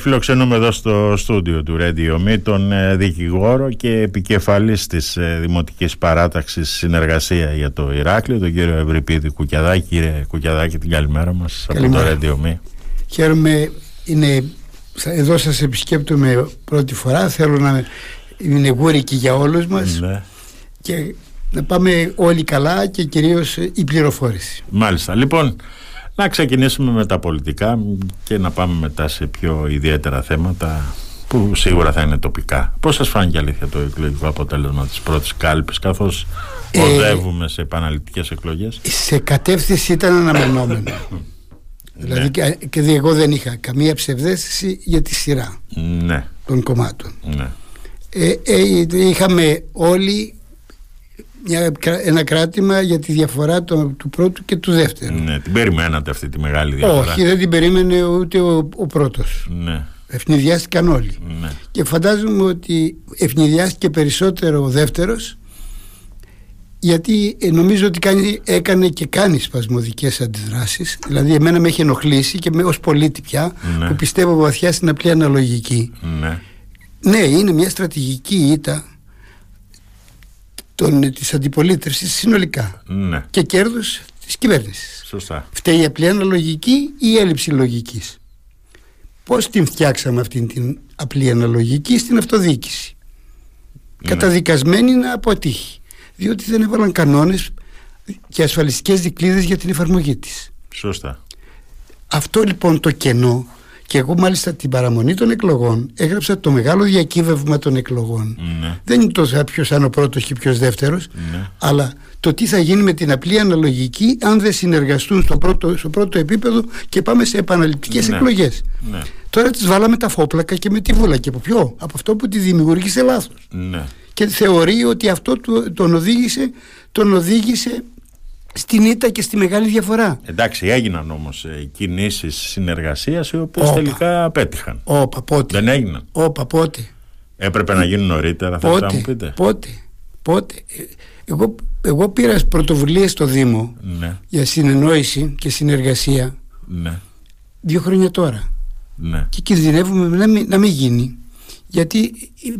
Φιλοξενούμε εδώ στο στούντιο του Radio Me τον ε, δικηγόρο και επικεφαλής της ε, Δημοτικής Παράταξης Συνεργασία για το Ηράκλειο, τον κύριο Ευρυπίδη Κουκιαδάκη. Κύριε Κουκιαδάκη, την καλημέρα μας καλημέρα. από το Radio Me. Χαίρομαι, είναι, εδώ σας επισκέπτομαι πρώτη φορά, θέλω να είναι γούρικη για όλους μας ναι. και να πάμε όλοι καλά και κυρίως η πληροφόρηση. Μάλιστα. Λοιπόν, να ξεκινήσουμε με τα πολιτικά και να πάμε μετά σε πιο ιδιαίτερα θέματα που σίγουρα θα είναι τοπικά. Πώς σας φάνηκε αλήθεια το εκλογικό αποτέλεσμα της πρώτης κάλπης καθώς ε, οδεύουμε σε επαναληπτικές εκλογές; Σε κατεύθυνση ήταν αναμενόμενο. δηλαδή ναι. και, εγώ δεν είχα καμία ψευδέστηση για τη σειρά ναι. των κομμάτων. Ναι. Ε, ε, είχαμε όλοι μια, ένα κράτημα για τη διαφορά το, του πρώτου και του δεύτερου. Ναι, την περιμένατε αυτή τη μεγάλη διαφορά. Όχι, δεν την περίμενε ούτε ο, ο πρώτος. Ναι. Ευνηδιάστηκαν όλοι. Ναι. Και φαντάζομαι ότι ευνηδιάστηκε περισσότερο ο δεύτερος γιατί ε, νομίζω ότι κάνει, έκανε και κάνει σπασμωδικές αντιδράσεις δηλαδή εμένα με έχει ενοχλήσει και με, ως πολίτη πια ναι. που πιστεύω βαθιά στην απλή αναλογική ναι. ναι είναι μια στρατηγική ήττα των, της αντιπολίτευσης συνολικά ναι. και κέρδος της κυβέρνησης. Σωστά. Φταίει η απλή αναλογική ή η έλλειψη λογικής; Πώς την φτιάξαμε αυτήν την απλή αναλογική στην αυτοδιοίκηση; Ναι. Καταδικασμένη να αποτύχει. Διότι δεν έβαλαν κανόνες και ασφαλιστικές δικλείδες για την εφαρμογή της. Σωστά. Αυτό λοιπόν το κενό και εγώ μάλιστα την παραμονή των εκλογών έγραψα το μεγάλο διακύβευμα των εκλογών. Ναι. Δεν είναι το ποιος είναι ο πρώτος και ποιος δεύτερος, ναι. αλλά το τι θα γίνει με την απλή αναλογική αν δεν συνεργαστούν στο πρώτο, στο πρώτο επίπεδο και πάμε σε επαναληπτικές ναι. εκλογές. Ναι. Τώρα τις βάλαμε τα φόπλακα και με τη βούλα. Και από ποιο; Από αυτό που τη δημιούργησε λάθος. Ναι. Και θεωρεί ότι αυτό τον οδήγησε, τον οδήγησε στην ήττα και στη μεγάλη διαφορά. Εντάξει, έγιναν όμως ε, κινήσεις συνεργασίας οι οποίες τελικά απέτυχαν. Όπα, πότε. Δεν έγιναν. Όπα, πότε. Έπρεπε να γίνουν νωρίτερα, θα πότε, μου πείτε. Πότε, πότε. Εγώ, εγώ πήρα πρωτοβουλίες στο Δήμο ναι. για συνεννόηση και συνεργασία ναι. δύο χρόνια τώρα. Ναι. Και κινδυνεύουμε να μην, να μην γίνει γιατί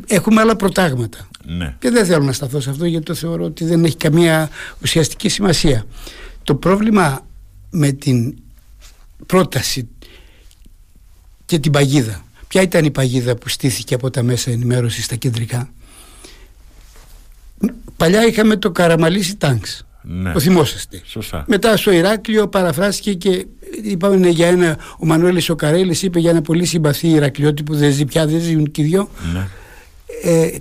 έχουμε άλλα προτάγματα. Ναι. Και δεν θέλω να σταθώ σε αυτό γιατί το θεωρώ ότι δεν έχει καμία ουσιαστική σημασία. Το πρόβλημα με την πρόταση και την παγίδα. Ποια ήταν η παγίδα που στήθηκε από τα μέσα ενημέρωσης στα κεντρικά; Παλιά είχαμε το καραμαλίσι τάγκς. Ναι. Το θυμόσαστε. Σωστά. Μετά στο Ηράκλειο παραφράστηκε και είπαμε για ένα, ο Μανουέλης ο Καρέλης είπε για ένα πολύ συμπαθή Ηρακλειώτη που δεν ζει πια, δεν ζουν και οι δυο. Ναι. Ε,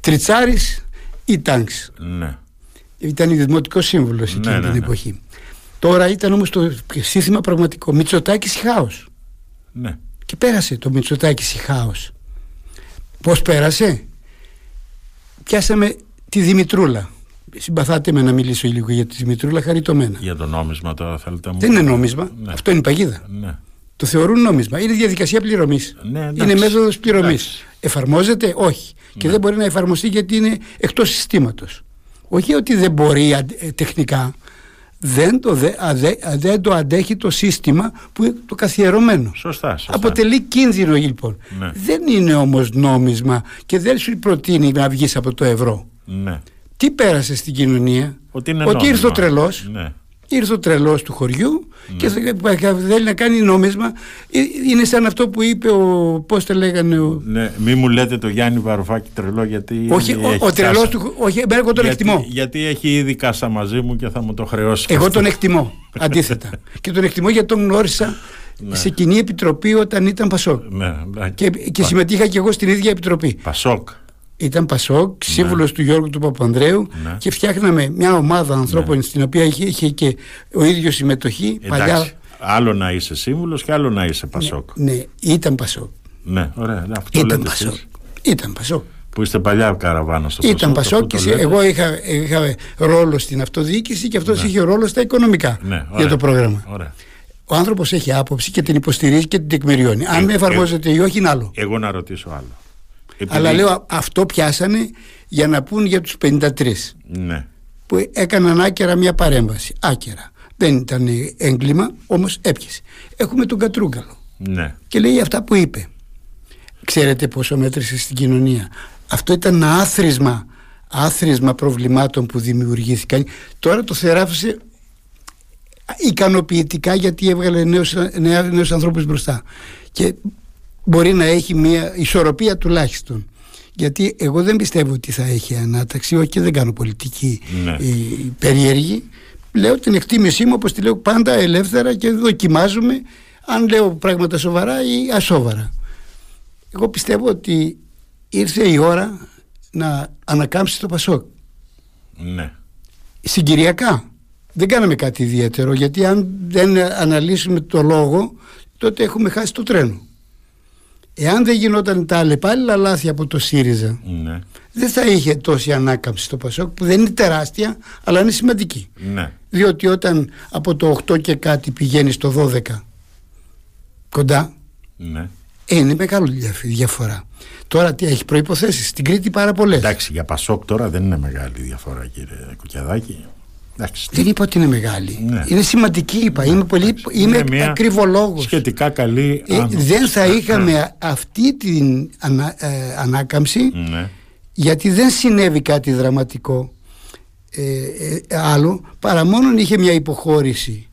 Τριτσάρης ή Τάγκς. Ναι. Ήταν δημοτικός σύμβουλος εκείνη ναι, την ναι, εποχή. Τώρα ήταν όμως το σύστημα πραγματικό. Μητσοτάκης η χάος. Ναι. Και πέρασε το Μητσοτάκης η χάος. Πώς πέρασε; Πιάσαμε τη Δημητρούλα. Συμπαθάτε με να μιλήσω λίγο για τη Δημητρούλα χαριτωμένα. Για το νόμισμα τώρα θέλετε μου. Δεν είναι νόμισμα. Ναι. Αυτό είναι η παγίδα. Ναι. Το θεωρούν νόμισμα. Είναι διαδικασία πληρωμής. Ναι, είναι μέθοδος πληρωμής. Εφαρμόζεται, όχι. Και ναι. δεν μπορεί να εφαρμοστεί γιατί είναι εκτός συστήματος. Όχι ότι δεν μπορεί ε, τεχνικά. Δεν το, δε, δεν το αντέχει το σύστημα που είναι το καθιερωμένο. Σωστά, σωστά. Αποτελεί κίνδυνο λοιπόν. Ναι. Δεν είναι όμως νόμισμα και δεν σου προτείνει να βγεις από το ευρώ. Ναι. Τι πέρασε στην κοινωνία, Ότι, είναι ότι ήρθε ο τρελός. Ναι ήρθε ο τρελός του χωριού και θέλει να κάνει νόμισμα. Ε, είναι σαν αυτό που είπε ο. Πώς το λέγανε. Ο... Ναι, μη μου λέτε το Γιάννη Βαρουφάκη τρελό, γιατί. Όχι, ο, ο τρελός του. Όχι, εγώ τον γιατί, εκτιμώ. Γιατί έχει ήδη κάσα μαζί μου και θα μου το χρεώσει. Εγώ τον εκτιμώ. Αντίθετα. και τον εκτιμώ γιατί τον γνώρισα ναι. σε κοινή επιτροπή όταν ήταν Πασόκ. Ναι, και, και συμμετείχα και εγώ στην ίδια επιτροπή. Πασόκ ήταν Πασόκ, ναι. σύμβουλος του Γιώργου του Παπανδρέου ναι. και φτιάχναμε μια ομάδα ανθρώπων ναι. στην οποία είχε, είχε, και ο ίδιος συμμετοχή. Εντάξει, παλιά... Άλλο να είσαι σύμβουλος και άλλο να είσαι Πασόκ. Ναι, ναι ήταν Πασόκ. Ναι, ωραία. Αυτό ήταν Πασόκ. Ήταν Πασόκ. Που είστε παλιά καραβάνα στο Ήταν Πασόκ και εγώ είχα, είχα ρόλο στην αυτοδιοίκηση και αυτός ναι. είχε ρόλο στα οικονομικά ναι, ωραία, για το πρόγραμμα. Ωραία. Ο άνθρωπος έχει άποψη και την υποστηρίζει και την τεκμηριώνει. Αν ε, εφαρμόζεται ε, ή όχι, είναι άλλο. Εγώ να ρωτήσω άλλο. Αλλά λέω αυτό πιάσανε για να πούν για τους 53 ναι. που έκαναν άκερα μια παρέμβαση. Άκερα. Δεν ήταν έγκλημα, όμως έπιασε. Έχουμε τον Κατρούγκαλο. Ναι. Και λέει αυτά που είπε. Ξέρετε πόσο μέτρησε στην κοινωνία. Αυτό ήταν ένα άθροισμα, άθροισμα προβλημάτων που δημιουργήθηκαν. Τώρα το θεράφησε ικανοποιητικά γιατί έβγαλε νέους, νέους ανθρώπους μπροστά. Και μπορεί να έχει μια ισορροπία τουλάχιστον. Γιατί εγώ δεν πιστεύω ότι θα έχει ανάταξη, όχι και δεν κάνω πολιτική Ναι. ε, περίεργη. Λέω την εκτίμησή μου όπως τη λέω πάντα ελεύθερα και δοκιμάζουμε αν λέω πράγματα σοβαρά ή ασόβαρα. Εγώ πιστεύω ότι ήρθε η ώρα να ανακάμψει το Πασόκ. Ναι. Συγκυριακά. Δεν κάναμε κάτι ιδιαίτερο γιατί αν δεν αναλύσουμε το λόγο τότε έχουμε χάσει το τρένο. Εάν δεν γινόταν τα αλλεπάλληλα λάθη από το ΣΥΡΙΖΑ Ναι. δεν θα είχε τόση ανάκαμψη στο Πασόκ που δεν είναι τεράστια αλλά είναι σημαντική. Ναι. Διότι όταν από το 8 και κάτι πηγαίνει στο 12 κοντά Ναι. ε, είναι μεγάλη διαφ- διαφορά. Τώρα τι έχει προϋποθέσεις στην Κρήτη πάρα πολλές. Εντάξει, για Πασόκ τώρα δεν είναι μεγάλη διαφορά, κύριε Κουκιαδάκη. Εντάξει. Δεν είπα ότι είναι μεγάλη. Ναι. Είναι σημαντική είπα. Είμαι, πολύ, είμαι Είναι μια ακριβολόγος. Σχετικά καλή. Ε, άνω. δεν θα είχαμε αυτή την ανα- ε, ανάκαμψη Ναι. γιατί δεν συνέβη κάτι δραματικό ε, ε, άλλο παρά μόνο είχε μια υποχώρηση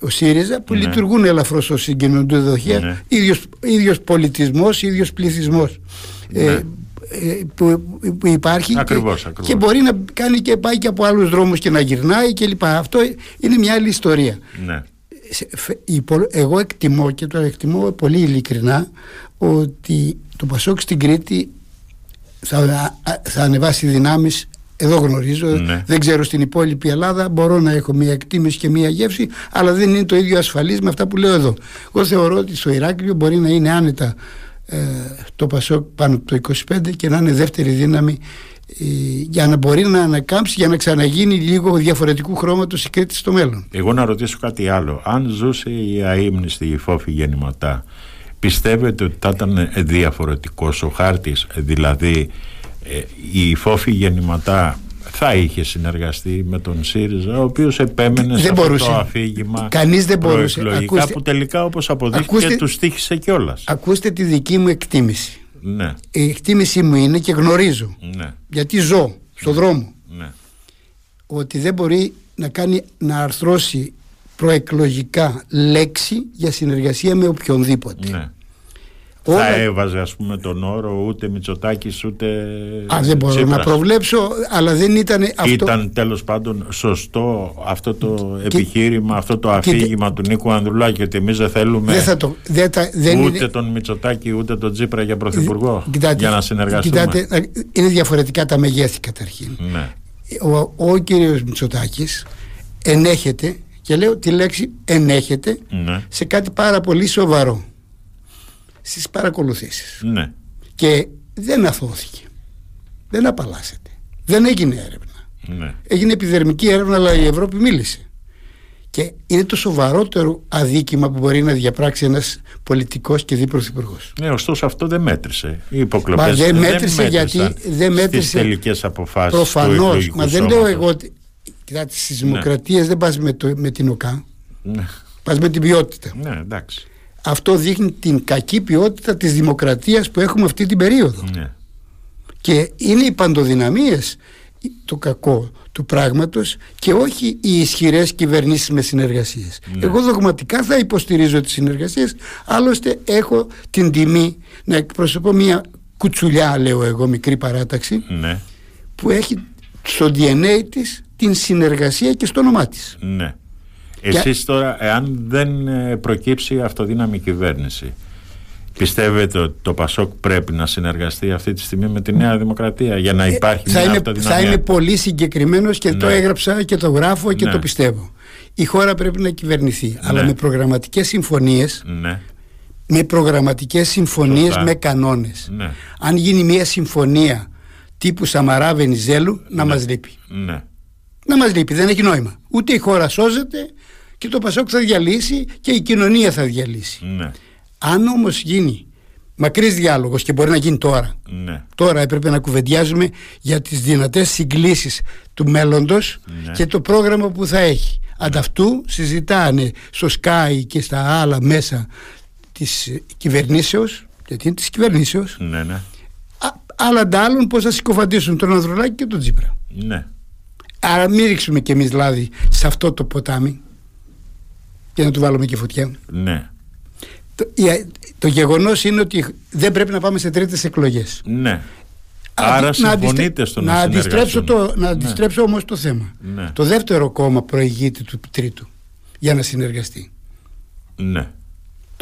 ο ΣΥΡΙΖΑ που Ναι. λειτουργούν ελαφρώς ως συγκοινωνιοδοχεία Ναι. ίδιος, ίδιος πολιτισμός, ίδιος πληθυσμός ε, Ναι. ε, που, που υπάρχει Ακριβώς, και, ακριβώς. και μπορεί να κάνει και πάει και από άλλους δρόμους και να γυρνάει και λοιπά. Αυτό είναι μια άλλη ιστορία. Ναι. Σε- φε- η πο- Εγώ εκτιμώ και το εκτιμώ πολύ ειλικρινά ότι το Πασόκ στην Κρήτη θα, α- θα ανεβάσει δυνάμεις εδώ γνωρίζω, Ναι. δεν ξέρω στην υπόλοιπη Ελλάδα μπορώ να έχω μια εκτίμηση και μια γεύση αλλά δεν είναι το ίδιο ασφαλής με αυτά που λέω εδώ εγώ θεωρώ ότι στο Ηράκλειο μπορεί να είναι άνετα ε, το Πασόκ πάνω από το 25 και να είναι δεύτερη δύναμη ε, για να μπορεί να ανακάμψει για να ξαναγίνει λίγο διαφορετικού χρώματος η Κρήτη στο μέλλον Εγώ να ρωτήσω κάτι άλλο. Αν ζούσε η αείμνηστη η φόφη γεννηματά, πιστεύετε ότι θα ήταν διαφορετικός ο χάρτης, δηλαδή ε, η φόφη γεννηματά θα είχε συνεργαστεί με τον ΣΥΡΙΖΑ, ο οποίος επέμενε σε Δεν αυτό μπορούσε. το αφήγημα Κανείς δεν μπορούσε. προεκλογικά Ακούστε- που τελικά όπως αποδείχθηκε Ακούστε- τους στήχησε κιόλας. Ακούστε τη δική μου εκτίμηση. Ναι, Η εκτίμησή μου είναι και γνωρίζω, ναι, γιατί ζω στον δρόμο, ναι. ότι δεν μπορεί να κάνει να αρθρώσει προεκλογικά λέξη για συνεργασία με οποιονδήποτε. ναι. Όλα- Θα έβαζε ας πούμε τον όρο ούτε Μητσοτάκης ούτε Α, δεν μπορώ Τσίπρας. να προβλέψω, αλλά δεν ήταν αυτό. Ήταν τέλος πάντων σωστό αυτό το επιχείρημα, αυτό το αφήγημα του Νίκου Ανδρουλάκη ότι εμείς δεν θέλουμε Δεν θα το. Δεν τα, δεν ούτε είναι, τον Μητσοτάκη ούτε τον Τσίπρα για πρωθυπουργό Κοιτάτε, για να συνεργαστούμε. Κοιτάτε, είναι διαφορετικά τα μεγέθη καταρχήν. Ναι, Ο, ο κύριος Μητσοτάκης ενέχεται, και λέω τη λέξη ενέχεται, ναι, σε κάτι πάρα πολύ σοβαρό. Στις παρακολουθήσεις. ναι, Και δεν αθώθηκε. Δεν απαλλάσσεται. Δεν έγινε έρευνα. ναι. Έγινε επιδερμική έρευνα, αλλά η Ευρώπη μίλησε. Και είναι το σοβαρότερο αδίκημα που μπορεί να διαπράξει ένας πολιτικός και διπρωθυπουργός. Ναι, ωστόσο αυτό δεν μέτρησε. Οι υποκλοπές Μα δεν μέτρησε μέτρησαν γιατί δεν μέτρησε. στις τελικές αποφάσεις του Προφανώς. εκλογικού Μα δεν λέω σώματος. εγώ ότι. Κοιτάτε, στις δημοκρατίες δεν πας με, το, με την ΟΚΑ, Ναι, πας με την ποιότητα. ναι, εντάξει. Αυτό δείχνει την κακή ποιότητα της δημοκρατίας που έχουμε αυτή την περίοδο. Ναι. Και είναι οι παντοδυναμίες το κακό του πράγματος και όχι οι ισχυρές κυβερνήσεις με συνεργασίες. Ναι. Εγώ δογματικά θα υποστηρίζω τις συνεργασίες, άλλωστε έχω την τιμή να εκπροσωπώ μια κουτσουλιά, λέω εγώ, μικρή παράταξη, ναι, που έχει στο DNA της την συνεργασία και στο όνομά της. ναι. Εσείς τώρα, εάν δεν ε, προκύψει αυτοδύναμη κυβέρνηση, πιστεύετε ότι το Πασόκ πρέπει να συνεργαστεί αυτή τη στιγμή με τη Νέα Δημοκρατία για να υπάρχει Ε, θα, μια είμαι, αυτοδυναμία; θα είμαι πολύ συγκεκριμένος και το Ναι. έγραψα και το γράφω και Ναι. το πιστεύω. Η χώρα πρέπει να κυβερνηθεί, αλλά Ναι. με προγραμματικές συμφωνίες Ναι, με προγραμματικές συμφωνίες Σωστά. με κανόνες. ναι, Αν γίνει μια συμφωνία τύπου Σαμαρά Βενιζέλου να μας λείπει. ναι. Να μας λείπει, δεν έχει νόημα. Ούτε η χώρα σώζεται και το Πασόκ θα διαλύσει και η κοινωνία θα διαλύσει. ναι. Αν όμως γίνει Μακρύς διάλογος και μπορεί να γίνει τώρα. Ναι. Τώρα έπρεπε να κουβεντιάζουμε για τις δυνατές συγκλήσεις του μέλλοντος Ναι. και το πρόγραμμα που θα έχει. Ανταυτού συζητάνε στο Sky και στα άλλα μέσα της κυβερνήσεως, γιατί είναι της κυβερνήσεως, Ναι, ναι. άλλα ντάλλον πώς θα συκοφαντήσουν τον Ανδρουλάκη και τον Τζίπρα. Ναι. Άρα μην ρίξουμε κι εμείς λάδι σε αυτό το ποτάμι και να του βάλουμε και φωτιά. Ναι. Το, η- το γεγονός είναι ότι δεν πρέπει να πάμε σε τρίτες εκλογές. Ναι. Άρα Αντι- να συμφωνείτε αντιστρέ- στο να να αντιστρέψω, συνεργαστούν. το, να αντιστρέψω όμως το θέμα. Ναι. Το δεύτερο κόμμα προηγείται του τρίτου για να συνεργαστεί. Ναι.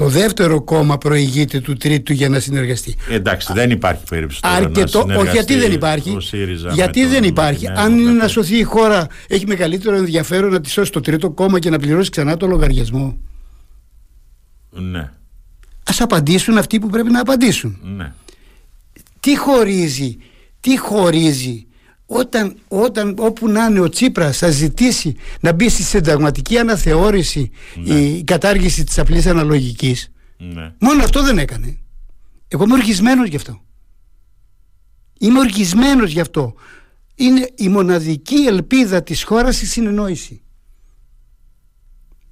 Το δεύτερο κόμμα προηγείται του τρίτου για να συνεργαστεί. Εντάξει, δεν υπάρχει περίπτωση τώρα Αρκετό, να όχι συνεργαστεί γιατί δεν υπάρχει. ο ΣΥΡΙΖΑ Γιατί με δεν τον- υπάρχει. με την Αν είναι Νέα να Δημοκρατία. σωθεί η χώρα, έχει μεγαλύτερο ενδιαφέρον να τη σώσει το τρίτο κόμμα και να πληρώσει ξανά το λογαριασμό. Ναι. Ας απαντήσουν αυτοί που πρέπει να απαντήσουν. Ναι. τι χωρίζει, τι χωρίζει όταν, όταν όπου να είναι ο Τσίπρας θα ζητήσει να μπει στη συνταγματική αναθεώρηση Ναι. η κατάργηση της απλής αναλογικής. Ναι. μόνο αυτό δεν έκανε. Εγώ είμαι οργισμένος γι' αυτό. Είμαι οργισμένος γι' αυτό. Είναι η μοναδική ελπίδα της χώρας η συνεννόηση.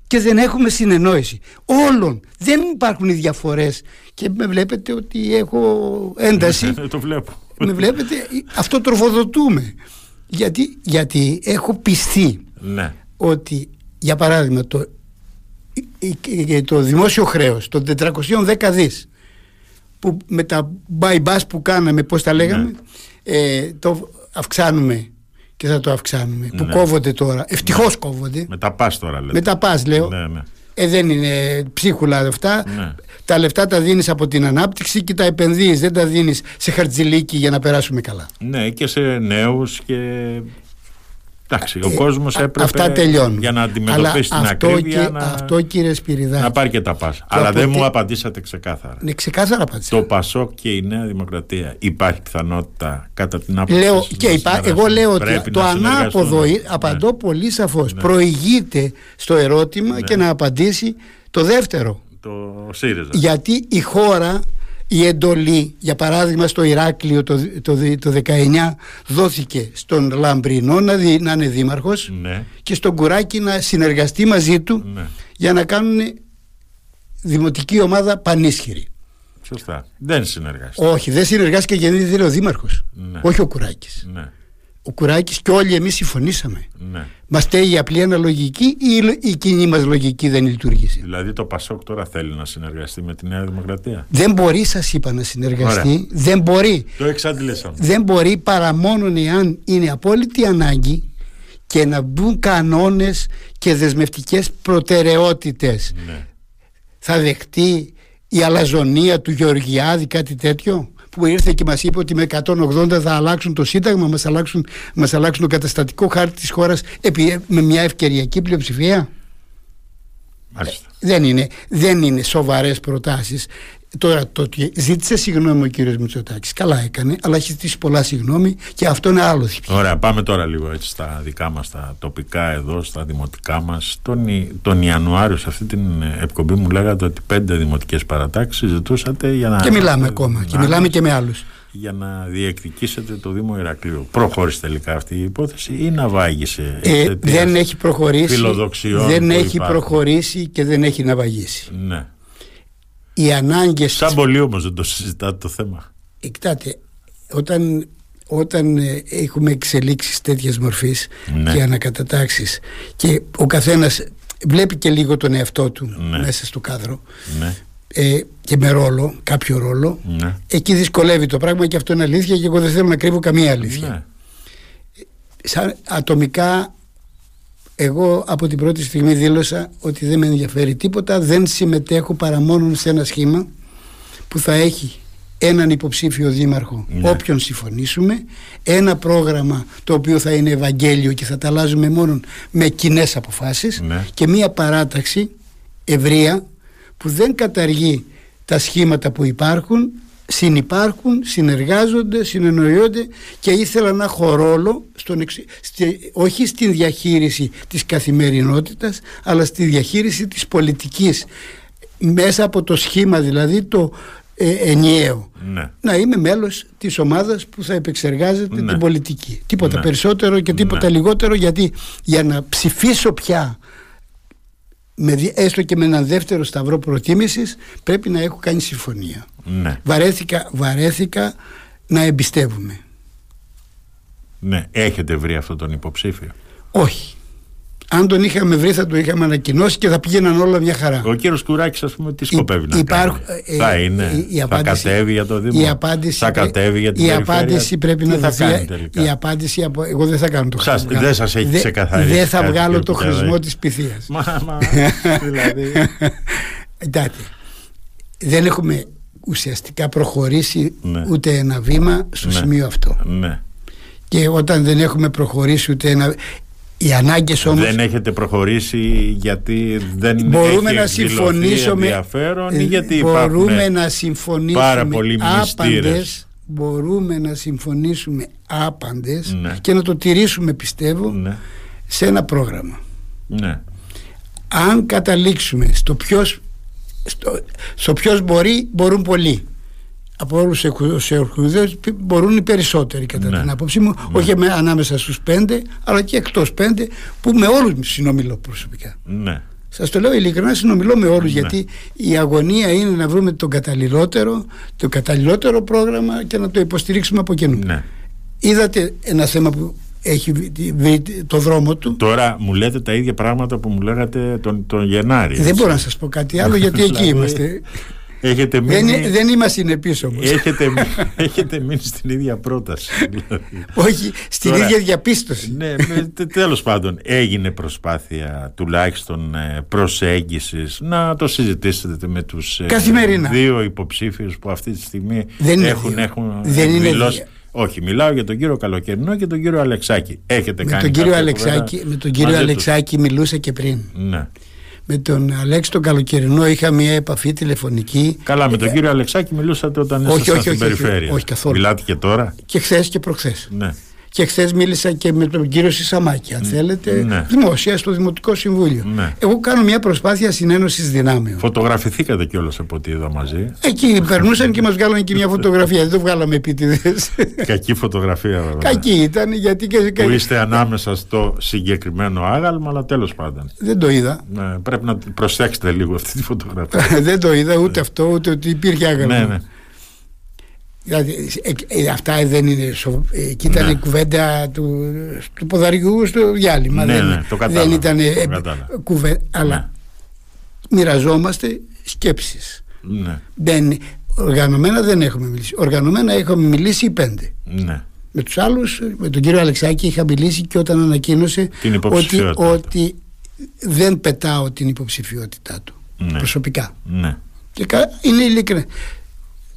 Και δεν έχουμε συνεννόηση. Όλων. Δεν υπάρχουν οι διαφορές. Και με βλέπετε ότι έχω ένταση. Το βλέπω. Με βλέπετε αυτό τροφοδοτούμε γιατί, γιατί έχω πιστεί Ναι. ότι για παράδειγμα το, η- η- το δημόσιο χρέος των 410 δις που με τα buy που κάναμε πώς τα λέγαμε Ναι. ε, το αυξάνουμε και θα το αυξάνουμε που Ναι. κόβονται τώρα ευτυχώς κόβονται Με τα πας τώρα λέτε. με τα πας λέω Ναι, ναι. Ε, δεν είναι ψίχουλα αυτά. Ναι. Τα λεφτά τα δίνεις από την ανάπτυξη και τα επενδύεις. Δεν τα δίνεις σε χαρτζηλίκι για να περάσουμε καλά. Ναι, και σε νέους και... Εντάξει, ο Ε, κόσμος α- έπρεπε αυτά τελειώνουν. για να Αλλά αντιμετωπίσει την αυτό, ακρίβεια και, να... αυτό κύριε Σπυριδάκη να πάρει και τα πας. Αλλά από δεν τι- μου απαντήσατε ξεκάθαρα. είναι ξεκάθαρα απάντηση. Το Πασόκ και η Νέα Δημοκρατία υπάρχει πιθανότητα κατά την άποψη Λέω, σας και να υπά, συνεργαστούν; εγώ λέω ότι Πρέπει το να συνεργαστούν. ανάποδο ε- Ναι. απαντώ πολύ σαφώς προηγείται στο ερώτημα Ναι. και να απαντήσει το δεύτερο Το ΣΥΡΙΖΑ. γιατί η χώρα η εντολή για παράδειγμα στο Ηράκλειο το, το, το 19 δόθηκε στον Λαμπρινό να, δι- να είναι δήμαρχος Ναι, και στον Κουράκη να συνεργαστεί μαζί του ναι. για να κάνουν δημοτική ομάδα πανίσχυρη. Σωστά. Δεν συνεργάστηκε. Όχι, δεν συνεργάστηκε γιατί δεν είναι ο δήμαρχος. Ναι. Όχι ο Κουράκης. Ναι, Ο Κουράκης και όλοι εμείς συμφωνήσαμε. ναι. Μας στέγει η απλή αναλογική ή η λο- η κοινή μας λογική δεν λειτουργήσε; Δηλαδή το Πασόκ τώρα θέλει να συνεργαστεί με τη Νέα Δημοκρατία; Δεν μπορεί σας είπα να συνεργαστεί. Ωραία. Δεν μπορεί. Το εξαντλήσαμε. δεν μπορεί παρά μόνο εάν είναι απόλυτη ανάγκη και να μπουν κανόνες και δεσμευτικές προτεραιότητες. Ναι. Θα δεχτεί η αλαζονία του Γεωργιάδη κάτι τέτοιο; Που ήρθε και μας είπε ότι με 180 θα αλλάξουν το Σύνταγμα, μας αλλάξουν, μας αλλάξουν το καταστατικό χάρτη της χώρας επί, με μια ευκαιριακή πλειοψηφία. Μάλιστα. Δεν είναι, δεν είναι σοβαρές προτάσεις. Τώρα το ότι ζήτησε συγγνώμη ο κύριος Μητσοτάκης, καλά έκανε, αλλά έχει ζητήσει πολλά συγγνώμη και αυτό είναι άλλο θυπή. Ωραία, πάμε τώρα λίγο έτσι στα δικά μας, τα τοπικά εδώ, στα δημοτικά μας. Τον, Ι- τον Ιανουάριο σε αυτή την ε, εκπομπή μου λέγατε ότι πέντε δημοτικές παρατάξεις ζητούσατε για να... Και μιλάμε ακόμα και να- μιλάμε και με άλλους. για να διεκδικήσετε το Δήμο Ηρακλείου. Προχώρησε τελικά αυτή η υπόθεση ή να βάγισε Ε, εξαιτίας δεν έχει προχωρήσει, φιλοδοξιών δεν που έχει υπάρχουν; προχωρήσει και δεν έχει ναυαγίσει. Ναι. Οι ανάγκες Σαν πολύ όμως δεν το συζητάτε το θέμα. Εκτάτε, όταν, όταν ε, έχουμε εξελίξεις τέτοιας μορφής Ναι. και ανακατατάξεις και ο καθένας βλέπει και λίγο τον εαυτό του Ναι. μέσα στο κάδρο Ναι. ε, και με ρόλο, κάποιο ρόλο Ναι. εκεί δυσκολεύει το πράγμα και αυτό είναι αλήθεια και εγώ δεν θέλω να κρύβω καμία αλήθεια Ναι. Σαν ατομικά εγώ από την πρώτη στιγμή δήλωσα ότι δεν με ενδιαφέρει τίποτα δεν συμμετέχω παρά μόνο σε ένα σχήμα που θα έχει έναν υποψήφιο δήμαρχο Ναι. όποιον συμφωνήσουμε ένα πρόγραμμα το οποίο θα είναι Ευαγγέλιο και θα τα αλλάζουμε μόνο με κοινές αποφάσεις Ναι. και μία παράταξη ευρεία που δεν καταργεί τα σχήματα που υπάρχουν συνυπάρχουν, συνεργάζονται, συνεννοούνται και ήθελα να έχω ρόλο στον εξ- στη- όχι στην διαχείριση της καθημερινότητας αλλά στη διαχείριση της πολιτικής μέσα από το σχήμα δηλαδή το ε, ενιαίο. Ναι. Να είμαι μέλος της ομάδας που θα επεξεργάζεται Ναι. την πολιτική. Τίποτα Ναι. περισσότερο και τίποτα Ναι. λιγότερο γιατί για να ψηφίσω πια με, δι- έστω και με έναν δεύτερο σταυρό προτίμησης πρέπει να έχω κάνει συμφωνία. Ναι. Βαρέθηκα, βαρέθηκα να εμπιστεύουμε. ναι. Έχετε βρει αυτόν τον υποψήφιο; Όχι. Αν τον είχαμε βρει θα το είχαμε ανακοινώσει και θα πήγαιναν όλα μια χαρά. Ο κύριος Κουράκης, ας πούμε, τι σκοπεύει να Υπάρχ- κάνει; ε, θα ε, είναι, η- η θα απάντηση- κατέβει για το Δήμο; Η απάντηση, θα πρέ- κατέβει για την η περιφέρεια; απάντηση πρέπει Τι να θα δοθεί. κάνει τελικά; Η απάντηση, από, εγώ δεν θα κάνω το Σας- χρησμό. δεν σας έχει Δε- ξεκαθαρίσει Δεν θα κάτι, βγάλω κύριε το Κουκιαδάκη. χρησμό της πυθίας. Μα, μα, δηλαδή. Κοιτάτε, δεν έχουμε ουσιαστικά προχωρήσει Ναι. ούτε ένα βήμα στο Ναι. σημείο αυτό. ναι. Και όταν δεν έχουμε προχωρήσει ούτε ένα... Οι ανάγκες όμως... Δεν έχετε προχωρήσει γιατί δεν μπορούμε έχει να εκδηλωθεί συμφωνήσουμε ενδιαφέρον ή ε, γιατί μπορούμε υπάρχουν να συμφωνήσουμε πάρα πολλοί μνηστήρες. άπαντες μπορούμε να συμφωνήσουμε άπαντες Ναι. και να το τηρήσουμε πιστεύω Ναι, σε ένα πρόγραμμα ναι, αν καταλήξουμε στο ποιος στο, στο ποιος μπορεί μπορούν πολλοί από όλους τους ερχουδαίους μπορούν οι περισσότεροι κατά Ναι. την άποψή μου όχι με, ανάμεσα στους πέντε αλλά και εκτός πέντε που με όλους συνομιλώ προσωπικά ναι. Σας το λέω ειλικρινά, συνομιλώ με όλους Ναι. γιατί η αγωνία είναι να βρούμε τον καταλληλότερο, το καταλληλότερο πρόγραμμα και να το υποστηρίξουμε από κοινού. ναι. Είδατε ένα θέμα που έχει βρει- βρει το δρόμο του. Τώρα μου λέτε τα ίδια πράγματα που μου λέγατε τον, τον Γενάρη. Δεν έτσι. μπορώ να σας πω κάτι άλλο γιατί εκεί Δηλαδή, είμαστε. Έχετε Δεν, μείνει, δεν είμαστε συνεπείς όμως. έχετε, μείνει- έχετε μείνει στην ίδια πρόταση. δηλαδή. Όχι, στην Τώρα- ίδια διαπίστωση. ναι, με- τε- τέλος πάντων έγινε προσπάθεια τουλάχιστον ε, προσέγγισης να το συζητήσετε με τους ε, Καθημερινά. δύο υποψήφιους που αυτή τη στιγμή Δεν είναι έχουν, δύο. έχουν Δεν είναι δηλώσει. δύο. Όχι, μιλάω για τον κύριο Καλοκαιρινό και τον κύριο Αλεξάκη. Έχετε με κάνει τον κύριο, κάποια Αλεξάκη, κουβέντα με τον κύριο μαζί τους; Αλεξάκη μιλούσα και πριν. Ναι. Με τον Αλέξη τον Καλοκαιρινό είχα μια επαφή τηλεφωνική Καλά, με τον κύριο Αλεξάκη μιλούσατε όταν Όχι, ήσασταν όχι, στην όχι, όχι, περιφέρεια. όχι καθόλου. Μιλάτε και τώρα; και χθες και προχθές. Ναι. Και χθες μίλησα και με τον κύριο Σισαμάκη, αν θέλετε, ναι. δημόσια στο Δημοτικό Συμβούλιο. Ναι. Εγώ κάνω μια προσπάθεια συνένωσης δυνάμεων. Φωτογραφηθήκατε κιόλας από ό,τι είδα μαζί. Εκεί περνούσαν και μας βγάλανε και μια φωτογραφία. Δεν το βγάλαμε επίτηδες. Κακή φωτογραφία βέβαια. Κακή ήταν γιατί και. και- Που είστε ανάμεσα στο συγκεκριμένο άγαλμα, αλλά τέλος πάντων. Δεν το είδα. Ναι, πρέπει να προσέξετε λίγο αυτή τη φωτογραφία. δεν το είδα ούτε αυτό ούτε ότι υπήρχε άγαλμα. ναι, ναι. Δηλαδή, ε, ε, αυτά δεν είναι. σο- ε, Εκεί ήταν Ναι. η κουβέντα του, του ποδαριού στο διάλειμμα. Ναι, δεν, ναι, το κατάλαβα, δεν ήταν. ε, το ε, κατάλαβα. κουβέ- αλλά μοιραζόμαστε σκέψεις. Ναι, Δεν, οργανωμένα δεν έχουμε μιλήσει. Οργανωμένα έχουμε μιλήσει οι πέντε. ναι. Με τους άλλους, με τον κύριο Αλεξάκη είχα μιλήσει και όταν ανακοίνωσε Την ότι, υποψηφιότητα. ότι δεν πετάω την υποψηφιότητά του Ναι. προσωπικά. ναι. Και κα- είναι ειλικρινά.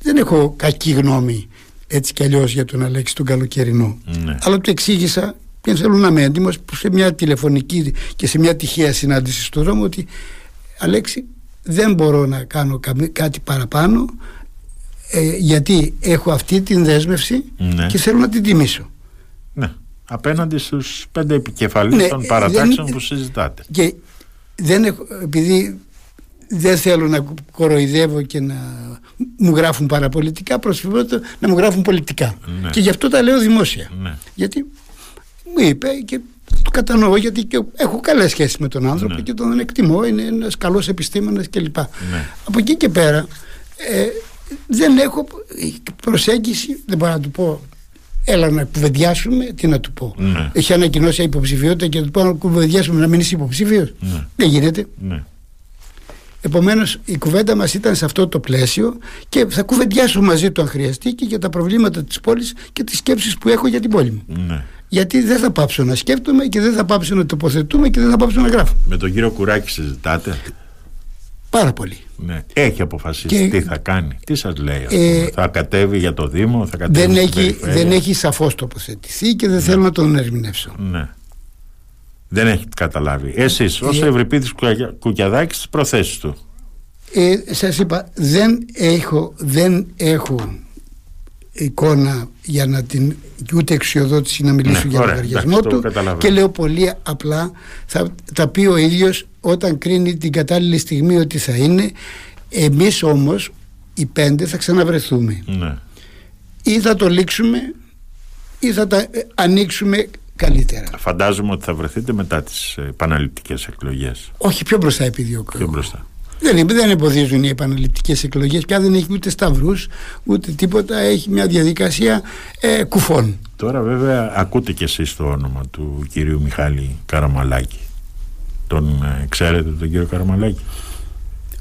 Δεν έχω κακή γνώμη έτσι κι αλλιώς για τον Αλέξη τον καλοκαιρινό. Ναι. Αλλά του εξήγησα και θέλω να είμαι έντιμος που σε μια τηλεφωνική και σε μια τυχαία συνάντηση στον δρόμο ότι Αλέξη δεν μπορώ να κάνω καμ- κάτι παραπάνω ε, γιατί έχω αυτή την δέσμευση Ναι. και θέλω να την τιμήσω. ναι. Απέναντι στους πέντε επικεφαλείς Ναι, των ε, παρατάξεων δεν- που συζητάτε. Και δεν έχω, επειδή δεν θέλω να κοροϊδεύω και να μου γράφουν παραπολιτικά, προσφυγώ να μου γράφουν πολιτικά. Ναι. Και γι' αυτό τα λέω δημόσια. Ναι. Γιατί μου είπε και το κατανοώ γιατί και έχω καλές σχέσεις με τον άνθρωπο Ναι. και τον εκτιμώ, είναι ένας καλός επιστήμονας κλπ. Ναι. Από εκεί και πέρα ε, δεν έχω προσέγγιση, δεν μπορώ να του πω έλα να κουβεντιάσουμε, τι να του πω. Ναι. Έχει ανακοινώσει υποψηφιότητα και να του πω να κουβεντιάσουμε να μην είσαι υποψήφιος. Ναι. Δεν γίνεται. Ναι. Επομένως η κουβέντα μας ήταν σε αυτό το πλαίσιο και θα κουβεντιάσω μαζί του αν χρειαστεί και για τα προβλήματα της πόλης και τις σκέψεις που έχω για την πόλη μου. ναι. Γιατί δεν θα πάψω να σκέφτομαι και δεν θα πάψω να τοποθετούμε και δεν θα πάψω να γράφω. Με τον κύριο Κουράκη συζητάτε; Πάρα πολύ. Ναι. Έχει αποφασίσει Και- τι θα κάνει. Τι σας λέει. ας Ε, πούμε. θα κατέβει για το Δήμο, θα κατέβει Δεν στην έχει, περιφέρεια; δεν έχει σαφώς τοποθετηθεί και δεν θέλω να τον ερμηνεύσω. Ναι. Δεν έχει καταλάβει. Εσείς ως Ε, Ευρυπίδης Κουκια- Κουκιαδάκης τις προθέσεις του. Ε, σας είπα, δεν έχω, δεν έχω εικόνα για να την ούτε εξιοδότηση να μιλήσω Ναι, για ωραία, λογαριασμό εντάξει, το του καταλαβαίνω. και λέω πολύ απλά θα τα πει ο ίδιος όταν κρίνει την κατάλληλη στιγμή ότι θα είναι εμείς όμως οι πέντε θα ξαναβρεθούμε. Ναι. Ή θα το λήξουμε ή θα τα ε, ανοίξουμε καλύτερα. Φαντάζομαι ότι θα βρεθείτε μετά τις επαναληπτικές εκλογές. Όχι, πιο μπροστά επιδιώκω. Πιο μπροστά. Δεν, δεν εμποδίζουν οι επαναληπτικές εκλογές. Πια δεν έχει ούτε σταυρούς ούτε τίποτα. Έχει μια διαδικασία ε, κουφών. Τώρα, βέβαια, ακούτε κι εσείς το όνομα του κυρίου Μιχάλη Καραμαλάκη. Τον ε, ξέρετε τον κύριο Καραμαλάκη;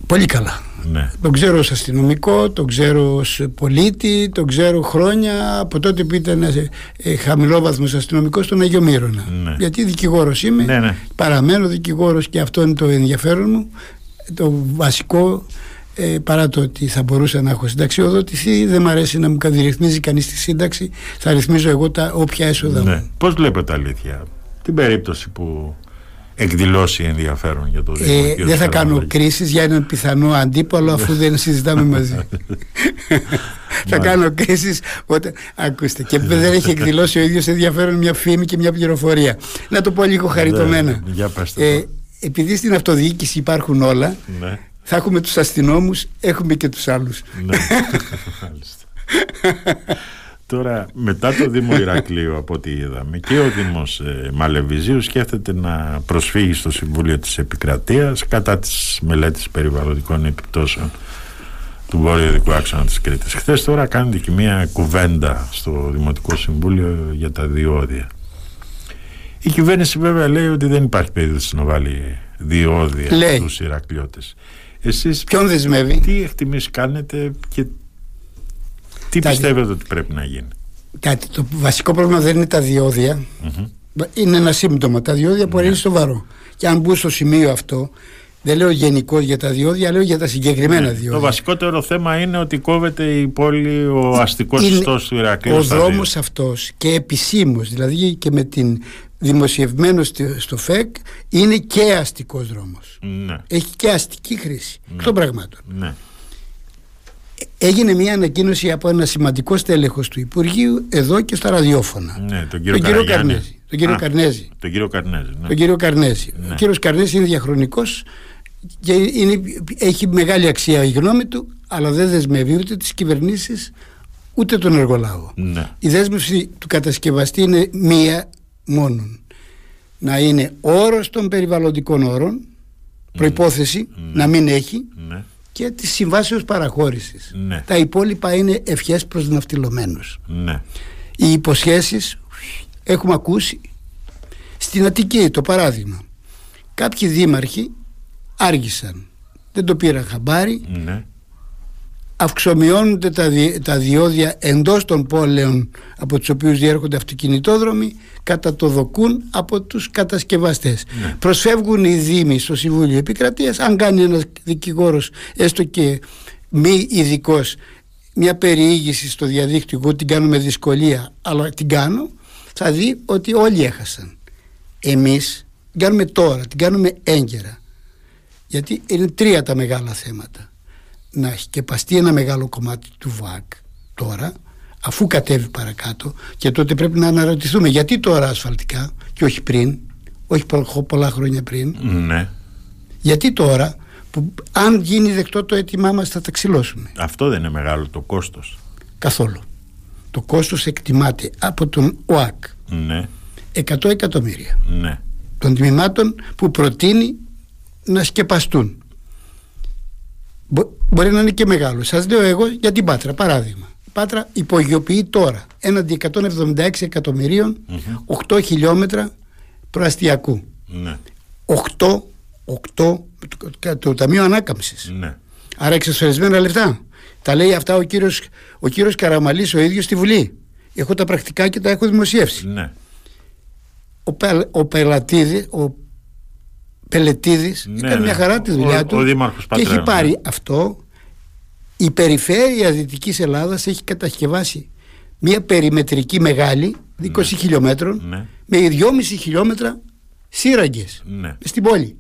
Πολύ καλά. Ναι. Τον ξέρω ως αστυνομικό, τον ξέρω ως πολίτη, τον ξέρω χρόνια από τότε που ήταν ε, ε, χαμηλόβαθμος αστυνομικός στον Αγιο Μύρονα. Ναι. Γιατί δικηγόρος είμαι, Ναι, ναι. παραμένω δικηγόρος και αυτό είναι το ενδιαφέρον μου. Το βασικό ε, παρά το ότι θα μπορούσα να έχω συνταξιοδοτηθεί δεν μου αρέσει να μου ρυθμίζει κανείς τη σύνταξη θα ρυθμίζω εγώ τα όποια έσοδα Ναι. μου Πώς βλέπετε αλήθεια; Την περίπτωση που εκδηλώσει ενδιαφέρον για το Δήμο. ο ε, κύριος δεν θα κάνω Καραμαλάκης. κρίσεις για έναν πιθανό αντίπαλο αφού δεν συζητάμε μαζί θα κάνω κρίσεις όταν... ακούστε και δεν έχει εκδηλώσει ο ίδιος ενδιαφέρον μια φήμη και μια πληροφορία να το πω λίγο χαριτωμένα Ναι, για πέστε ε, το. επειδή στην αυτοδιοίκηση υπάρχουν όλα Ναι. θα έχουμε τους αστυνόμους έχουμε και τους άλλους Ναι. Μάλιστα. Τώρα, μετά το Δήμο Ηρακλείου, από ό,τι είδαμε, και ο Δήμος ε, Μαλεβιζίου σκέφτεται να προσφύγει στο Συμβούλιο της Επικρατείας κατά της μελέτης περιβαλλοντικών επιπτώσεων του βόρειου δικού άξονα της Κρήτης. Χθες τώρα κάνετε και μια κουβέντα στο Δημοτικό Συμβούλιο για τα διόδια. Η κυβέρνηση βέβαια λέει ότι δεν υπάρχει περίπτωση να βάλει διόδια Λέει. στους Ηρακλειώτες. Εσείς ποιον δεσμεύει; τι εκτιμήσεις κάνετε και τι Τα- πιστεύετε ότι πρέπει να γίνει; Κάτι, το βασικό πρόβλημα δεν είναι τα διόδια. Μμμ. Είναι ένα σύμπτωμα. Τα διόδια που είναι στο βαρό. Και αν μπουν στο σημείο αυτό, δεν λέω γενικώ για τα διόδια, λέω για τα συγκεκριμένα Ναι. διόδια. Το βασικότερο θέμα είναι ότι κόβεται η πόλη, ο αστικός Είναι ιστός του Ηρακλείου. Ο στα δύο. δρόμος αυτός και επισήμως, δηλαδή και με την δημοσιευμένο στο, στο ΦΕΚ, είναι και αστικός δρόμος. Ναι, Έχει και αστική χρήση των πραγμάτων. ναι, Έγινε μια ανακοίνωση από ένα σημαντικό στέλεχος του Υπουργείου εδώ και στα ραδιόφωνα. ναι, τον κύριο, τον κύριο Καραγιάννη. Καρνέζη. Τον κύριο Α, Καρνέζη. Τον κύριο Καρνέζη, ναι. τον κύριο Καρνέζη. Ναι. Ο κύριος Καρνέζη είναι διαχρονικός και είναι, έχει μεγάλη αξία η γνώμη του, αλλά δεν δεσμεύει ούτε τις κυβερνήσεις ούτε τον εργολάβο. ναι. Η δέσμευση του κατασκευαστή είναι μία μόνον. Να είναι όρος των περιβαλλοντικών όρων, προϋπόθεση να μην έχει ναι. Και της συμβάσεως παραχώρησης. Ναι. Τα υπόλοιπα είναι ευχές προς ναυτιλωμένους. ναι. Οι υποσχέσεις έχουμε ακούσει στην Αττική το παράδειγμα. Κάποιοι δήμαρχοι άργησαν. Δεν το πήραν χαμπάρι. ναι. Αυξομειώνονται τα, δι- τα διόδια εντός των πόλεων από τους οποίους διέρχονται αυτοκινητόδρομοι κατά το δοκούν από τους κατασκευαστές. Ναι. Προσφεύγουν οι δήμοι στο Συμβούλιο Επικρατείας αν κάνει ένας δικηγόρος έστω και μη ειδικός μια περιήγηση στο διαδίκτυο εγώ την κάνω με δυσκολία αλλά την κάνω θα δει ότι όλοι έχασαν. Εμείς την κάνουμε τώρα, την κάνουμε έγκαιρα. Γιατί είναι τρία τα μεγάλα θέματα. Να σκεπαστεί ένα μεγάλο κομμάτι του ΒΑΚ τώρα, αφού κατέβει παρακάτω, και τότε πρέπει να αναρωτηθούμε γιατί τώρα ασφαλτικά και όχι πριν, όχι πο- πολλά χρόνια πριν, ναι. γιατί τώρα που αν γίνει δεκτό το αίτημά μας θα τα ξυλώσουμε. Αυτό δεν είναι μεγάλο το κόστος. Καθόλου. Το κόστος εκτιμάται από τον ΟΑΚ Ναι, 100 εκατομμύρια ναι. των τμήματων που προτείνει να σκεπαστούν. Μπο- μπορεί να είναι και μεγάλο. Σας λέω εγώ για την Πάτρα, παράδειγμα. Η Πάτρα υπογειοποιεί τώρα έναντι 176 εκατομμυρίων 8 χιλιόμετρα προαστιακού. Ναι, 8, 8 το, το Ταμείο Ανάκαμψης. ναι. Άρα εξασφαλισμένα λεφτά. Τα λέει αυτά ο κύριος, ο κύριος Καραμαλής ο ίδιος στη Βουλή. Έχω τα πρακτικά και τα έχω δημοσιεύσει. ναι. Ο, Πελ, ο Πελατίδη, ο Πελετίδης Ναι, έκανε ναι. μια χαρά τη Ο- δουλειά ο του Δήμαρχος και έχει Πατρέων, πάρει ναι. αυτό η περιφέρεια Δυτικής Ελλάδας έχει κατασκευάσει μια περιμετρική μεγάλη 20 χιλιόμετρων Ναι. με 2,5 χιλιόμετρα σύραγγες Ναι. στην πόλη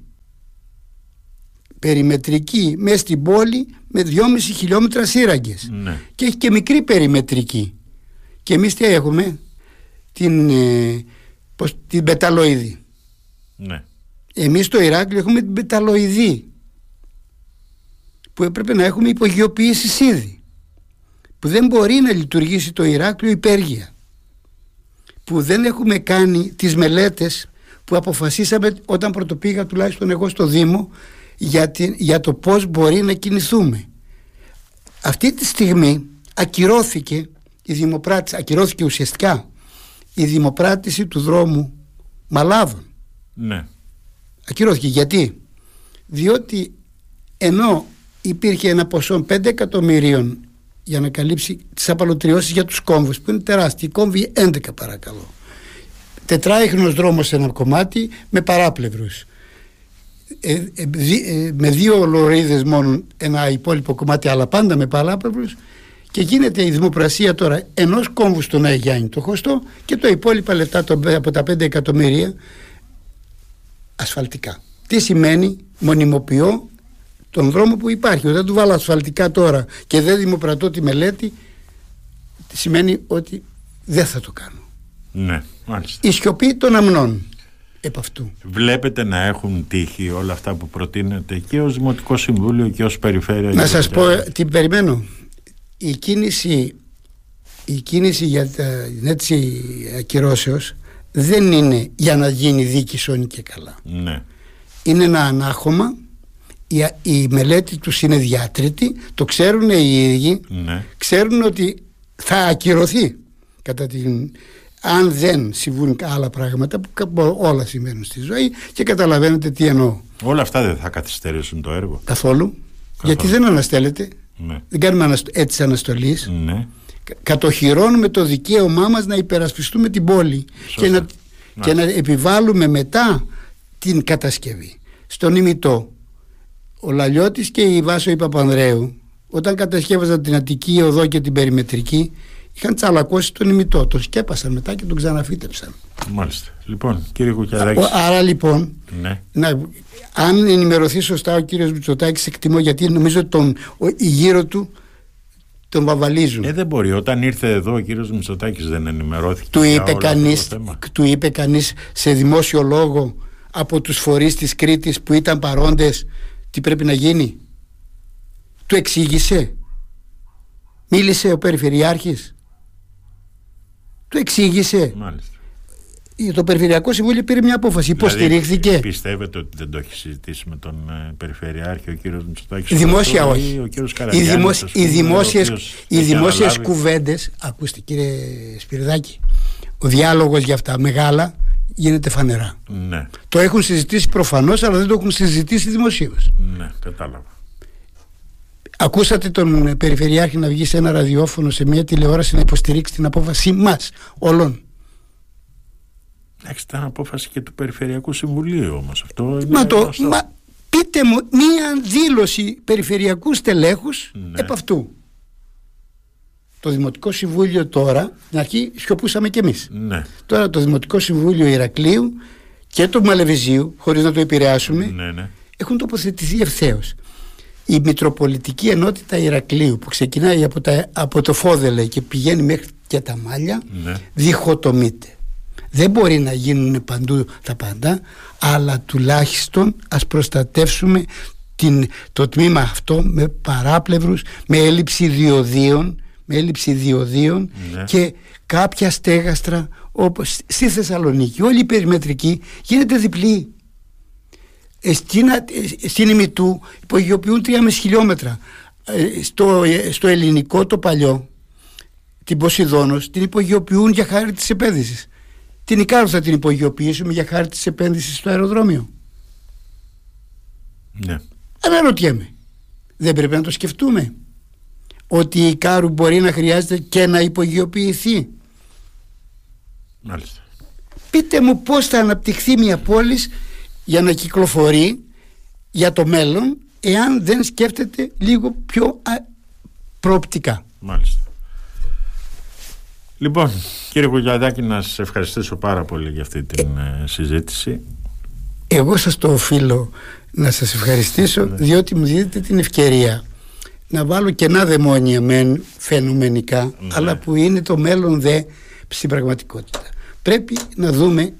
περιμετρική μέσα στην πόλη με 2,5 χιλιόμετρα σύραγγες Ναι. και έχει και μικρή περιμετρική και εμείς τι έχουμε; Την, ε, πώς, την πεταλοειδή ναι. Εμείς στο Ηράκλειο έχουμε την πεταλοειδή που έπρεπε να έχουμε υπογειοποιήσει ήδη που δεν μπορεί να λειτουργήσει το Ηράκλειο υπέργεια που δεν έχουμε κάνει τις μελέτες που αποφασίσαμε όταν πρωτοπήγα τουλάχιστον εγώ στο Δήμο για, για το πώς μπορεί να κινηθούμε. Αυτή τη στιγμή ακυρώθηκε η δημοπράτηση, ακυρώθηκε ουσιαστικά η δημοπράτηση του δρόμου Μαλάβων. Ναι. Ακυρώθηκε. Γιατί; Διότι ενώ υπήρχε ένα ποσό 5 εκατομμυρίων για να καλύψει τις απαλωτριώσεις για τους κόμβους που είναι τεράστιοι, κόμβοι 11 παρακαλώ. Τετράιχνος δρόμος σε ένα κομμάτι με παράπλευρους. Ε, ε, ε, με δύο λωρίδες μόνο ένα υπόλοιπο κομμάτι αλλά πάντα με παράπλευρους. Και γίνεται η δημοπρασία τώρα ενός κόμβου στον Αγιάννη το χωστό και το υπόλοιπα λεφτά από τα 5 εκατομμύρια ασφαλτικά. Τι σημαίνει μονιμοποιώ τον δρόμο που υπάρχει. Όταν του βάλω ασφαλτικά τώρα και δεν δημοπρατώ τη μελέτη σημαίνει ότι δεν θα το κάνω. Ναι, μάλιστα. Η σιωπή των αμνών επ' αυτού. Βλέπετε να έχουν τύχει όλα αυτά που προτείνετε και ως Δημοτικό Συμβούλιο και ως Περιφέρεια. Να σας πω τι περιμένω. Η κίνηση, η κίνηση για την έτσι ακυρώσεως δεν είναι για να γίνει δίκη σώνη και καλά. Ναι. Είναι ένα ανάχωμα η, η μελέτη τους είναι διάτρητη το ξέρουν οι ίδιοι ναι. ξέρουν ότι θα ακυρωθεί κατά την αν δεν συμβούν άλλα πράγματα που όλα συμβαίνουν στη ζωή και καταλαβαίνετε τι εννοώ. Όλα αυτά δεν θα καθυστερήσουν το έργο. Καθόλου. Γιατί δεν αναστέλλεται. Ναι. Δεν κάνουμε έτσι αναστολής. Ναι. Κατοχυρώνουμε το δικαίωμά μας να υπερασπιστούμε την πόλη και να, και να επιβάλλουμε μετά την κατασκευή. Στον ημιτό ο Λαλιώτης και η Βάσο η Παπανδρέου όταν κατασκεύαζαν την Αττική Οδό και την Περιμετρική είχαν τσαλακώσει τον ημιτό. Τον σκέπασαν μετά και τον ξαναφύτεψαν. Μάλιστα. Λοιπόν, κύριε Κουκιαδάκη. Άρα λοιπόν, ναι. να, αν ενημερωθεί σωστά ο κύριος Μητσοτάκης, εκτιμώ γιατί νομίζω τον, ο, η γύρω του τον βαβαλίζουν. Ε, δεν μπορεί. Όταν ήρθε εδώ ο κύριος Μητσοτάκης δεν ενημερώθηκε. Του είπε, κανείς, του είπε κανείς σε δημόσιο λόγο από τους φορείς της Κρήτης που ήταν παρόντες τι πρέπει να γίνει; Του εξήγησε. Μίλησε ο Περιφερειάρχης του εξήγησε. Μάλιστα. Το Περιφερειακό Συμβούλιο πήρε μια απόφαση. Δηλαδή, Υποστηρίχθηκε. Πιστεύετε ότι δεν το έχει συζητήσει με τον ε, Περιφερειάρχη, ο κύριος Μητσοτάκης. Δημόσια όχι. Ο κύριος οι δημόσ, οι δημόσιες, οι δημόσιες κουβέντες, ακούστε κύριε Σπυρδάκη, ο διάλογος για αυτά μεγάλα γίνεται φανερά. Ναι. Το έχουν συζητήσει προφανώς, αλλά δεν το έχουν συζητήσει δημοσίως. Ναι, κατάλαβα. Ακούσατε τον Περιφερειάρχη να βγει σε ένα ραδιόφωνο, σε μια τηλεόραση να υποστηρίξει την απόφαση μας όλων. Εντάξει, ήταν απόφαση και του Περιφερειακού Συμβουλίου όμως. Αυτό είναι μα το, μα, πείτε μου μία δήλωση περιφερειακού στελέχους ναι. επ' αυτού. Το Δημοτικό Συμβούλιο τώρα, στην αρχή σιωπούσαμε κι εμείς. Ναι. Τώρα το Δημοτικό Συμβούλιο Ηρακλείου και του Μαλεβιζίου, χωρίς να το επηρεάσουμε, ναι, ναι. έχουν τοποθετηθεί ευθέως η Μητροπολιτική Ενότητα Ηρακλείου που ξεκινάει από, τα, από το Φόδελε και πηγαίνει μέχρι και τα Μάλια ναι. διχοτομείται. Δεν μπορεί να γίνουν παντού τα πάντα αλλά τουλάχιστον ας προστατεύσουμε την, το τμήμα αυτό με παράπλευρους, με έλλειψη διοδίων, με έλλειψη διοδίων ναι. και κάποια στέγαστρα όπως στη Θεσσαλονίκη. Όλη η περιμετρική γίνεται διπλή στην, στην ημιτού υπογειοποιούν 3,5 χιλιόμετρα. Ε, στο, ε, στο ελληνικό το παλιό, την Ποσειδόνος, την υπογειοποιούν για χάρη της επένδυσης. Την Ικάρου θα την υπογειοποιήσουμε για χάρη της επένδυσης στο αεροδρόμιο. Ναι. Αναρωτιέμαι. Δεν πρέπει να το σκεφτούμε. Ότι η Ικάρου μπορεί να χρειάζεται και να υπογειοποιηθεί. Μάλιστα. Πείτε μου πώς θα αναπτυχθεί μια πόλη για να κυκλοφορεί για το μέλλον εάν δεν σκέφτεται λίγο πιο προοπτικά. Μάλιστα. Λοιπόν, κύριε Κουγιαδάκη, να σας ευχαριστήσω πάρα πολύ για αυτή την ε, συζήτηση. Εγώ σας το οφείλω να σας ευχαριστήσω ναι. διότι μου δίνετε την ευκαιρία να βάλω κενά δαιμόνια μεν φαινομενικά ναι. αλλά που είναι το μέλλον δε στην πραγματικότητα. Πρέπει να δούμε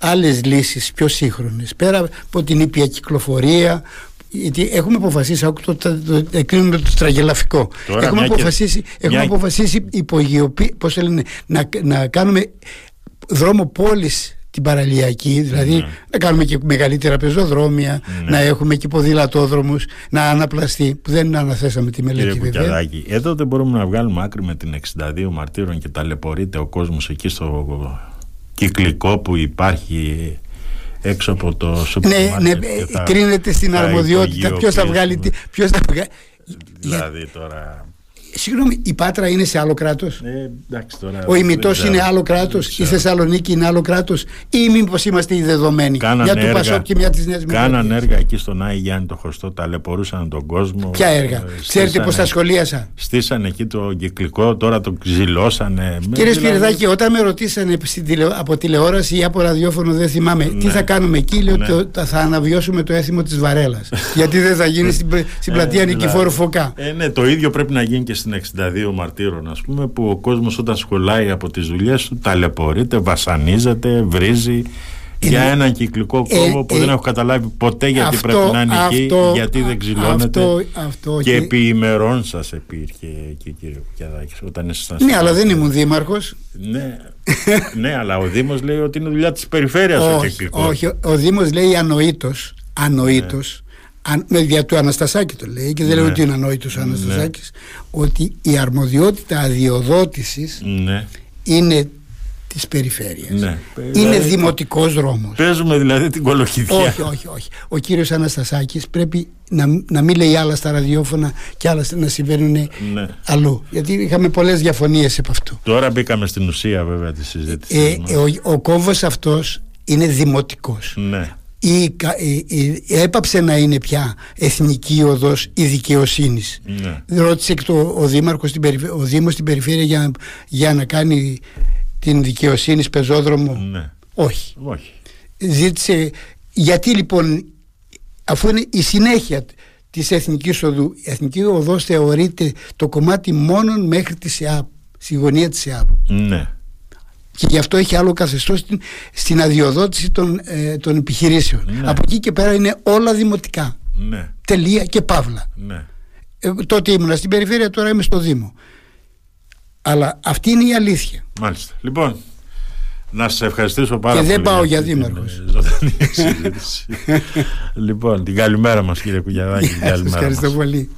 άλλες λύσεις πιο σύγχρονες πέρα από την ήπια κυκλοφορία γιατί έχουμε αποφασίσει, άκου το, το, το, το, το τραγελαφικό. Τώρα, έχουμε μια και- αποφασίσει, έχουμε μια- αποφασίσει υπογειοποίηση, πώς το λένε, να, να κάνουμε δρόμο πόλης την παραλιακή, δηλαδή Ναι. να κάνουμε και μεγαλύτερα πεζοδρόμια, Ναι. να έχουμε και ποδηλατόδρομους, να αναπλαστεί, που δεν αναθέσαμε τη μελέτη Κύριε βέβαια. Κουκιαδάκη, εδώ δεν μπορούμε να βγάλουμε άκρη με την 62 μαρτύρων και ταλαιπωρείται ο κόσμος εκεί στο κυκλικό που υπάρχει έξω από το σούπερ Ναι, ναι, μάρκετ ε, και τα- κρίνεται στην τα αρμοδιότητα. Ποιος θα βγάλει. τι- υπογειοποιήσουμε. Ποιος θα βγάλει. Δηλαδή τώρα... Συγγνώμη, η Πάτρα είναι σε άλλο κράτος; Ε, εντάξει, τώρα Ο ημιτό δεν ξέρω. είναι άλλο κράτος, Δεν η ξέρω. Θεσσαλονίκη είναι άλλο κράτος, ή μήπως είμαστε οι δεδομένοι; Κάνανε μια του έργα, Πασόκ και μια της Νέας κάναν έργα εκεί στον Άι Γιάννη το Χωστό, ταλαιπωρούσαν τον κόσμο. Ποια έργα; Ε, Ξέρετε πώς στήσανε- τα σχολίασα; Στήσαν εκεί το κυκλικό, τώρα το ξυλώσανε. Με- Κύριε δηλαδή- Σπυριδάκη, όταν με ρωτήσανε στην τηλε- από τηλεόραση ή από ραδιόφωνο, δεν θυμάμαι, τι Ναι. θα κάνουμε εκεί, λέω Ναι. ότι θα αναβιώσουμε το έθιμο της Βαρέλας. γιατί δεν θα γίνει στην, πλε- στην Ε, πλατεία δηλαδή. Νικηφόρου Φωκά. Ε, ναι, το ίδιο πρέπει να γίνει και στην 62 Μαρτύρων, ας πούμε, που ο κόσμος όταν σχολάει από τις δουλειές του ταλαιπωρείται, βασανίζεται, βρίζει. Για έναν κυκλικό ε, κόμμα που ε, δεν έχω καταλάβει ποτέ γιατί αυτό- πρέπει να είναι εκεί, αυτό- γιατί δεν ξυλώνεται. αυτό- αυτό και και- επί ημερών σας υπήρχε εκεί, κύριε Κουκιαδάκη, όταν ήσασταν. Ναι, αλλά δεν ήμουν δήμαρχος. Ναι, ναι, αλλά ο Δήμος λέει ότι είναι δουλειά της περιφέρειας ο όχι, κυκλικός. όχι, ο, ο Δήμος λέει ανοήτως, ανοήτως αν, με δια του Αναστασάκη το λέει και δεν Ναι. λέει ότι είναι ανόητος ο Ναι. Αναστασάκης ότι η αρμοδιότητα αδειοδότησης Ναι. είναι της περιφέρειας Ναι. είναι Δηλαδή, δημοτικός δρόμος Παίζουμε δηλαδή την κολοχηδιά. όχι, όχι, όχι. Ο κύριος Αναστασάκης πρέπει να, να μην λέει άλλα στα ραδιόφωνα και άλλα να συμβαίνουν Ναι. αλλού. Γιατί είχαμε πολλές διαφωνίες επ' αυτού. Τώρα μπήκαμε στην ουσία βέβαια της συζήτησης. Ε, ε, ο, ο κόμβος αυτός είναι δημοτικός. Ναι. ή, κα- ή- ή- έπαψε να είναι πια εθνική οδός η δικαιοσύνη. Ναι. Ρώτησε και το, ο, Δήμαρχος στην περιφέ- ο Δήμος στην περιφέρεια για, να- για να κάνει την δικαιοσύνη πεζόδρομο. Ναι. Όχι. Όχι. Ζήτησε γιατί λοιπόν αφού είναι η συνέχεια της Εθνικής Οδού η Εθνική Οδός θεωρείται το κομμάτι μόνο μέχρι της ΣΕΑΠ στη γωνία της ΣΕΑΠ Ναι. Και γι' αυτό έχει άλλο καθεστώς στην, στην αδειοδότηση των, ε, των επιχειρήσεων. Ναι. Από εκεί και πέρα είναι όλα δημοτικά. Ναι. Τελεία και παύλα. Ναι. Ε, τότε ήμουνα στην περιφέρεια, τώρα είμαι στο Δήμο. Αλλά αυτή είναι η αλήθεια. Μάλιστα. Λοιπόν, να σα ευχαριστήσω πάρα Και πολύ. δεν πάω για αυτή την, δήμαρχος. ε, Ζωντανή συζήτηση. λοιπόν, την καλημέρα μας, κύριε Κουγιαδάκη. την Σας καλημέρα ευχαριστώ μας. πολύ.